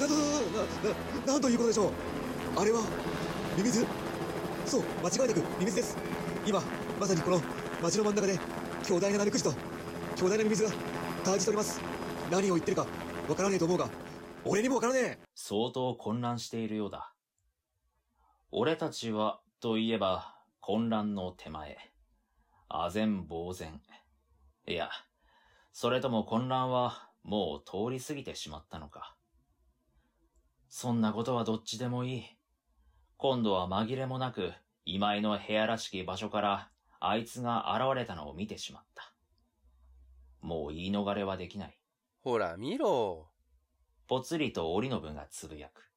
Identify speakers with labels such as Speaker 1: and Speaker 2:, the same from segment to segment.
Speaker 1: な、な、な、な、んということでしょう。あれは、ミミズそう、間違いなくミミズです。今、まさにこの街の真ん中で、巨大なナメクジと、巨大なミミズが対峙しております。何を言ってるか、わからねえと思うが、俺にもわからねえ
Speaker 2: 相当混乱しているようだ。俺たちは、といえば、混乱の手前。唖然呆然。いや、それとも混乱は、もう通り過ぎてしまったのか。そんなことはどっちでもいい。今度は紛れもなく、今井の部屋らしき場所から、あいつが現れたのを見てしまった。もう言い逃れはできない。
Speaker 3: ほら、見ろ。
Speaker 2: ぽつりと織信がつぶやく。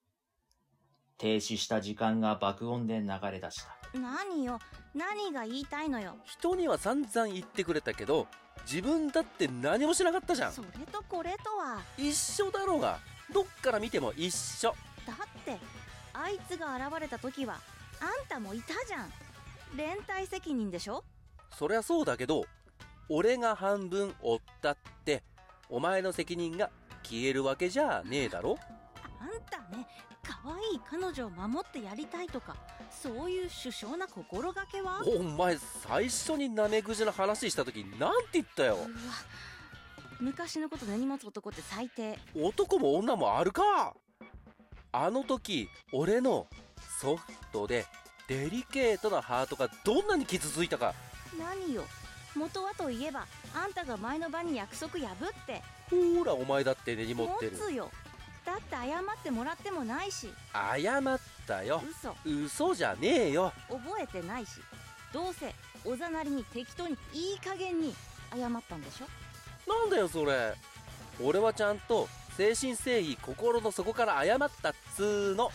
Speaker 2: 停止した時間が爆音で流れ出した。
Speaker 4: 何よ？何が言いたいのよ？
Speaker 3: 人には散々言ってくれたけど、自分だって何もしなかったじゃん。
Speaker 4: それとこれとは
Speaker 3: 一緒だろうが。どっから見ても一緒。
Speaker 4: だってあいつが現れた時はあんたもいたじゃん連帯責任でしょ？
Speaker 3: そりゃそうだけど、俺が半分追ったって、お前の責任が消えるわけじゃねえだろ
Speaker 4: あんたね可愛い彼女を守ってやりたいとかそういう首相な心がけは？うわ
Speaker 3: お前、最初にナメクジの話した時なんて言ったよ。
Speaker 4: 昔のこと根に持つ男って最低。
Speaker 3: 男も女もあるか。あの時、俺のソフトでデリケートなハートがどんなに傷ついたか。
Speaker 4: 何よ。元はといえばあんたが前の晩に約束破って。
Speaker 3: ほーら、お前だって根に持
Speaker 4: 持
Speaker 3: ってる。
Speaker 4: つよ。だって謝ってもらってもないし。
Speaker 3: 謝ったよ。
Speaker 4: 嘘。
Speaker 3: 嘘じゃねえよ。
Speaker 4: 覚えてないし。どうせおざなりに適当にいい加減に謝ったんでしょ
Speaker 3: なんだよ、それ。俺はちゃんと、精神誠意、心の底から謝ったっつーの。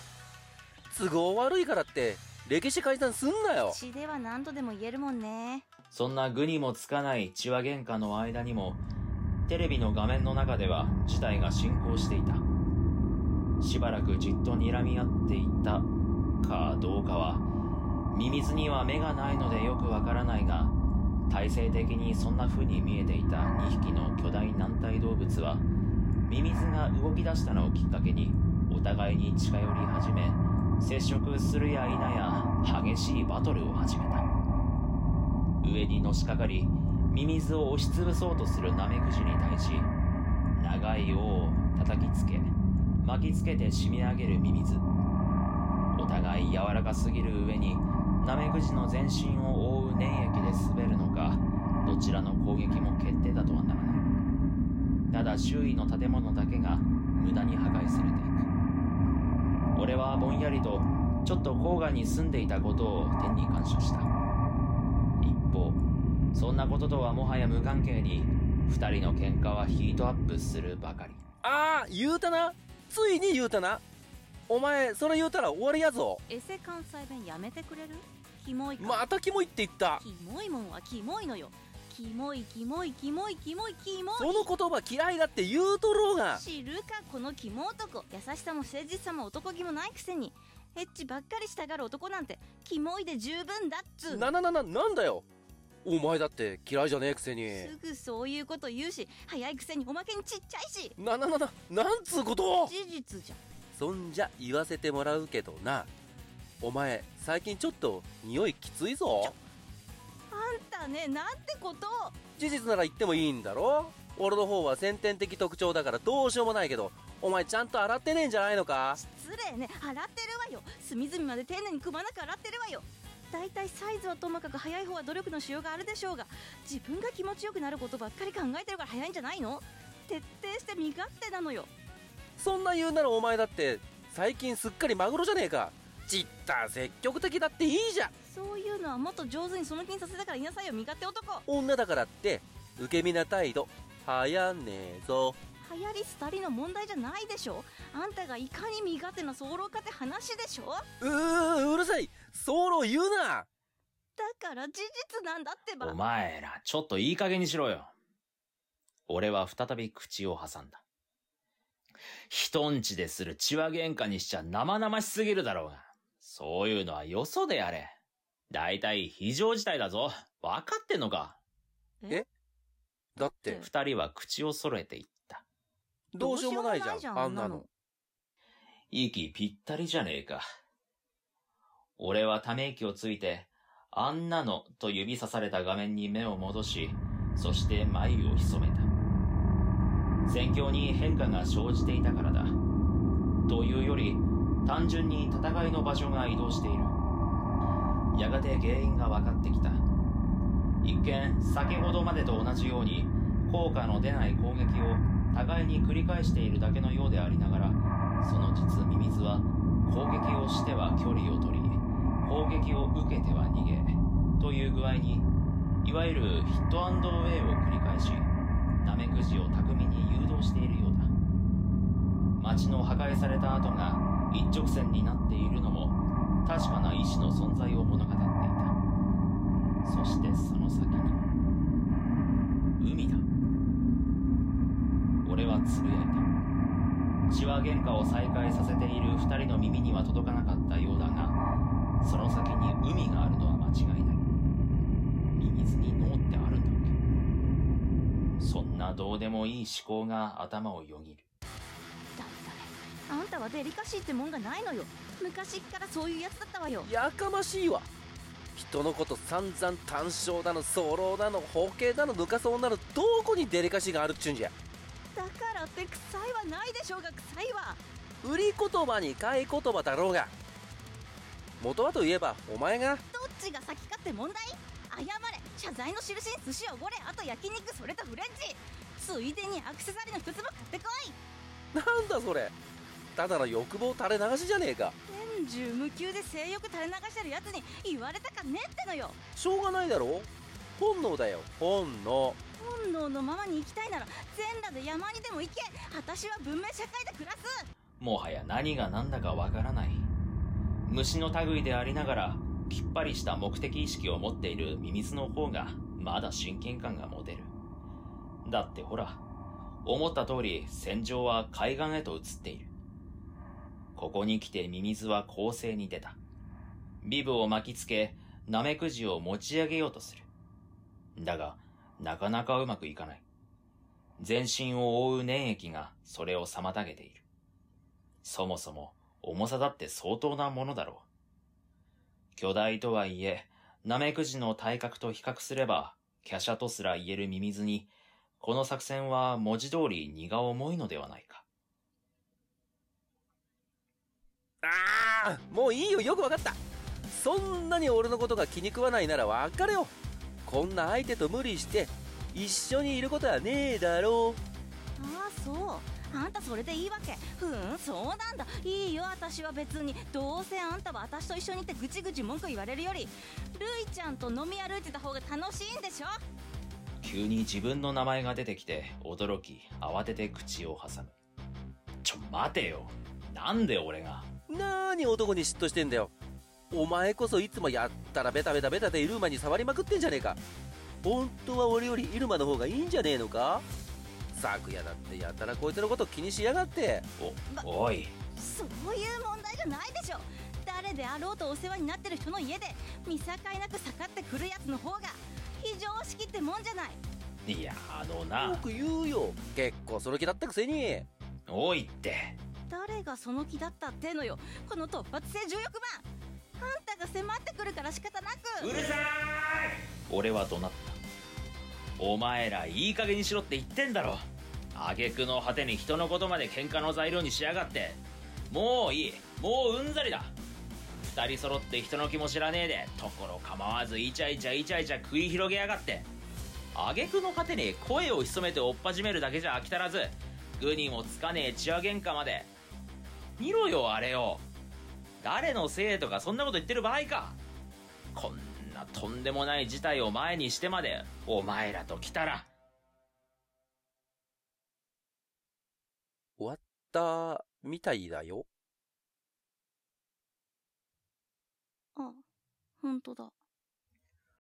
Speaker 3: 都合悪いからって、歴史改ざんすんなよ。
Speaker 4: 血では何度でも言えるもんね
Speaker 2: そんな具にもつかない血話喧嘩の間にも、テレビの画面の中では事態が進行していた。しばらくじっと睨み合っていたかどうかは、ミミズには目がないのでよくわからないが、体制的にそんな風に見えていた2匹の巨大軟体動物は、ミミズが動き出したのをきっかけに、お互いに近寄り始め、接触するや否や激しいバトルを始めた。上にのしかかり、ミミズを押しつぶそうとするナメクジに対し、長い尾を叩きつけ、巻きつけて締め上げるミミズ。お互い柔らかすぎる上に、ナメクジの全身を覆う粘液で滑るのか、どちらの攻撃も決定だとはならない。ただ周囲の建物だけが無駄に破壊されていく。俺はぼんやりと、ちょっと郊外に住んでいたことを天に感謝した。一方、そんなこととはもはや無関係に、二人の喧嘩はヒートアップするばかり。
Speaker 3: あー、言うたな。ついに言うたな。お前、それ言うたら終わりやぞ。
Speaker 4: エセ関西弁やめてくれる？キモいか、
Speaker 3: またキモいって言った。
Speaker 4: キモいもんはキモいのよキモいキモいキモいキモいキモい
Speaker 3: その言葉嫌いだって言うとろうが。
Speaker 4: 知るかこのキモ男優しさも誠実さも男気もないくせにエッチばっかりしたがる男なんてキモいで十分だっつ
Speaker 3: なななな、なんだよ。お前だって嫌いじゃねえくせに。
Speaker 4: すぐそういうこと言うし早いくせにおまけにちっちゃいし
Speaker 3: なななな、なんつうこと？
Speaker 4: 事実じゃん
Speaker 3: そんじゃ言わせてもらうけどな。お前、最近ちょっと匂いきついぞ。
Speaker 4: あんたねなんてこと。を
Speaker 3: 事実なら言ってもいいんだろ？俺の方は先天的特徴だからどうしようもないけど、お前ちゃんと洗ってねえんじゃないのか？
Speaker 4: 失礼ね。洗ってるわよ。隅々まで丁寧にくまなく洗ってるわよ。だいたいサイズはともかく早い方は努力のしようがあるでしょうが自分が気持ちよくなることばっかり考えてるから早いんじゃないの？徹底して身勝手なのよ。
Speaker 3: そんな言うならお前だって、最近すっかりマグロじゃねえか。ちった積極的だっていいじゃん。
Speaker 4: そういうのはもっと上手にその気にさせたから言いなさいよ身勝手男
Speaker 3: 女だからって、受け身な態度、はやんねえぞ。
Speaker 4: 流行り廃りの問題じゃないでしょあんたがいかに身勝手な早漏かって話でしょだ
Speaker 3: うー、うるさいソロ言うな
Speaker 4: から事実なんだってば
Speaker 2: お前ら、ちょっといい加減にしろよ。俺は再び口を挟んだ。人んちでする血話喧嘩にしちゃ生々しすぎるだろうが。そういうのはよそでやれ。だいたい非常事態だぞ。わかってんのか？
Speaker 3: え？だって、
Speaker 2: 二人は口を揃えて言った。
Speaker 3: どうしようもないじゃん、あんなの。
Speaker 2: 息ぴったりじゃねえか。俺はため息をついて、あんなのと指さされた画面に目を戻し、そして眉を潜めた。戦況に変化が生じていたからだ。というより、単純に戦いの場所が移動している。やがて原因が分かってきた。一見、先ほどまでと同じように、効果の出ない攻撃を互いに繰り返しているだけのようでありながら、その実ミミズは攻撃をしては距離を取り、攻撃を受けては逃げ、という具合に、いわゆるヒットアンドウェイを繰り返し、ナメクジを巧みに誘導しているようだ。街の破壊された跡が一直線になっているのも、確かな意志の存在を物語っていた。そしてその先には、海だ。俺はつぶやいた。血は喧嘩を再開させている二人の耳には届かなかったようだが、その先に海があるのは間違いない。ミミズに脳ってあるんだっけそんなどうでもいい思考が頭をよぎる。
Speaker 4: あんたはデリカシーってもんがないのよ。昔っからそういうやつだったわよ。
Speaker 3: やかましいわ。人のこと散々単勝だの早漏だの包茎だの抜かそうなのどこにデリカシーがあるっちゅうんじゃ。
Speaker 4: だからって臭いはないでしょうが臭いわ
Speaker 3: 売り言葉に買い言葉だろうが。元はといえばお前が。
Speaker 4: どっちが先かって問題？謝れ。謝罪の印に寿司おごれ。あと焼肉それとフレンチ。ついでにアクセサリーの一つも買ってこい。
Speaker 3: なんだそれただの欲望垂れ流しじゃねえか。
Speaker 4: 年中無休で性欲垂れ流してるやつに言われたかねってのよ。
Speaker 3: しょうがないだろ。本能だよ。本能。
Speaker 4: 本能のままに生きたいなら全裸で山にでも行け。私は文明社会で暮らす。
Speaker 2: もはや何が何だかわからない。虫の類でありながら、きっぱりした目的意識を持っているミミズの方が、まだ親近感が持てる。だってほら、思った通り戦場は海岸へと移っている。ここに来てミミズは攻勢に出た。ビブを巻きつけ、ナメクジを持ち上げようとする。だが、なかなかうまくいかない。全身を覆う粘液がそれを妨げている。そもそも重さだって相当なものだろう。巨大とはいえ、ナメクジの体格と比較すれば、華奢とすら言えるミミズに、この作戦は文字通り荷が重いのではないか。
Speaker 3: ああもういいよよくわかった。そんなに俺のことが気に食わないなら別れよこんな相手と無理して一緒にいることはねえだろ
Speaker 4: ああそう。あんたそれでいいわけ。ふんそうなんだ。いいよ私は別に。どうせあんたは私と一緒にいてぐちぐち文句言われるより。ルイちゃんと飲み歩いてた方が楽しいんでしょ？
Speaker 2: 急に自分の名前が出てきて、驚き、慌てて口を挟む。ちょ、待てよ。なんで俺が？
Speaker 3: なーに男に嫉妬してんだよ。お前こそいつもやったらベタベタベタでイルマに触りまくってんじゃねえか。本当は俺よりイルマの方がいいんじゃねえのか？昨夜だってやたらこいつのこと気にしやがって。
Speaker 2: お、おい。
Speaker 4: そういう問題じゃないでしょ。誰であろうとお世話になってる人の家で見境なく盛ってくるやつの方が非常識ってもんじゃない。
Speaker 2: いや、あの
Speaker 3: よ
Speaker 2: な。
Speaker 3: く言うよ。結構その気だったくせに。
Speaker 2: おいって。
Speaker 4: 誰がその気だったってのよこの突発性重欲マンあんたが迫ってくるから仕方なく
Speaker 2: うるさい俺は怒鳴った。お前らいい加減にしろって言ってんだろ。挙句の果てに人のことまで喧嘩の材料にしやがって。もういい。もううんざりだ。二人揃って人の気も知らねえで、ところ構わずイチャイチャイチャイチャ繰り広げやがって。挙句の果てに声を潜めて追っ始めるだけじゃ飽き足らず、具にもつかねえ血話喧嘩まで。見ろよ、あれを。誰のせいとかそんなこと言ってる場合か。こんなとんでもない事態を前にしてまで、お前らと来たら、
Speaker 3: 終わったみたいだよ
Speaker 4: あ本当だ